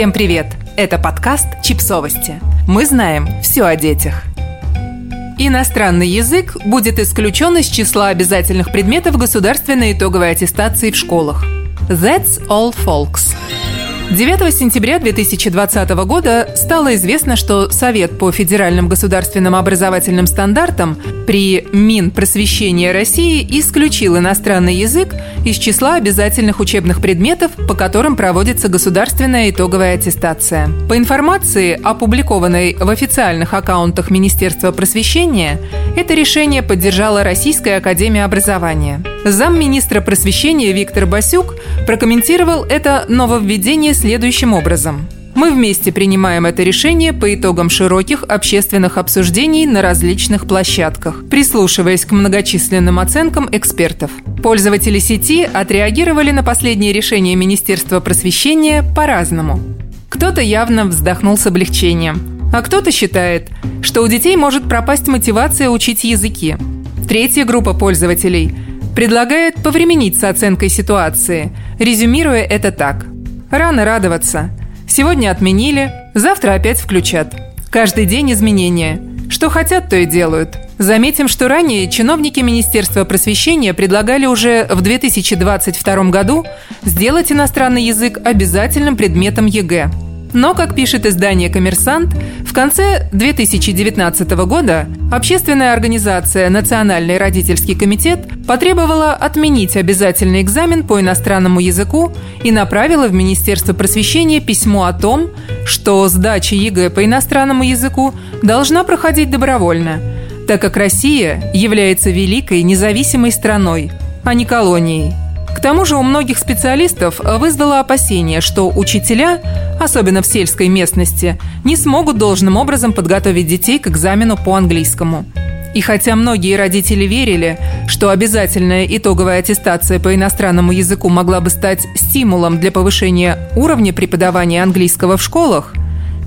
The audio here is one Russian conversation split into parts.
Всем привет! Это подкаст «Чипсовости». Мы знаем все о детях. Иностранный язык будет исключен из числа обязательных предметов государственной итоговой аттестации в школах. That's all, folks. 9 сентября 2020 года стало известно, что Совет по федеральным государственным образовательным стандартам при Минпросвещении России исключил иностранный язык из числа обязательных учебных предметов, по которым проводится государственная итоговая аттестация. По информации, опубликованной в официальных аккаунтах Министерства просвещения, это решение поддержала Российская академия образования. Замминистра просвещения Виктор Басюк прокомментировал это нововведение следующим образом. Мы вместе принимаем это решение по итогам широких общественных обсуждений на различных площадках, прислушиваясь к многочисленным оценкам экспертов. Пользователи сети отреагировали на последнее решение Министерства просвещения по-разному. Кто-то явно вздохнул с облегчением, а кто-то считает, что у детей может пропасть мотивация учить языки. Третья группа пользователей предлагает повременить с оценкой ситуации, резюмируя это так. Рано радоваться. Сегодня отменили, завтра опять включат. Каждый день изменения. Что хотят, то и делают. Заметим, что ранее чиновники Министерства просвещения предлагали уже в 2022 году сделать иностранный язык обязательным предметом ЕГЭ. Но, как пишет издание «Коммерсант», в конце 2019 года общественная организация «Национальный родительский комитет» потребовала отменить обязательный экзамен по иностранному языку и направила в Министерство просвещения письмо о том, что сдача ЕГЭ по иностранному языку должна проходить добровольно, так как Россия является великой независимой страной, а не колонией – к тому же у многих специалистов вызвало опасение, что учителя, особенно в сельской местности, не смогут должным образом подготовить детей к экзамену по английскому. И хотя многие родители верили, что обязательная итоговая аттестация по иностранному языку могла бы стать стимулом для повышения уровня преподавания английского в школах,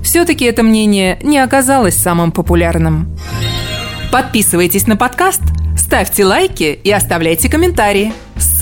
все-таки это мнение не оказалось самым популярным. Подписывайтесь на подкаст, ставьте лайки и оставляйте комментарии.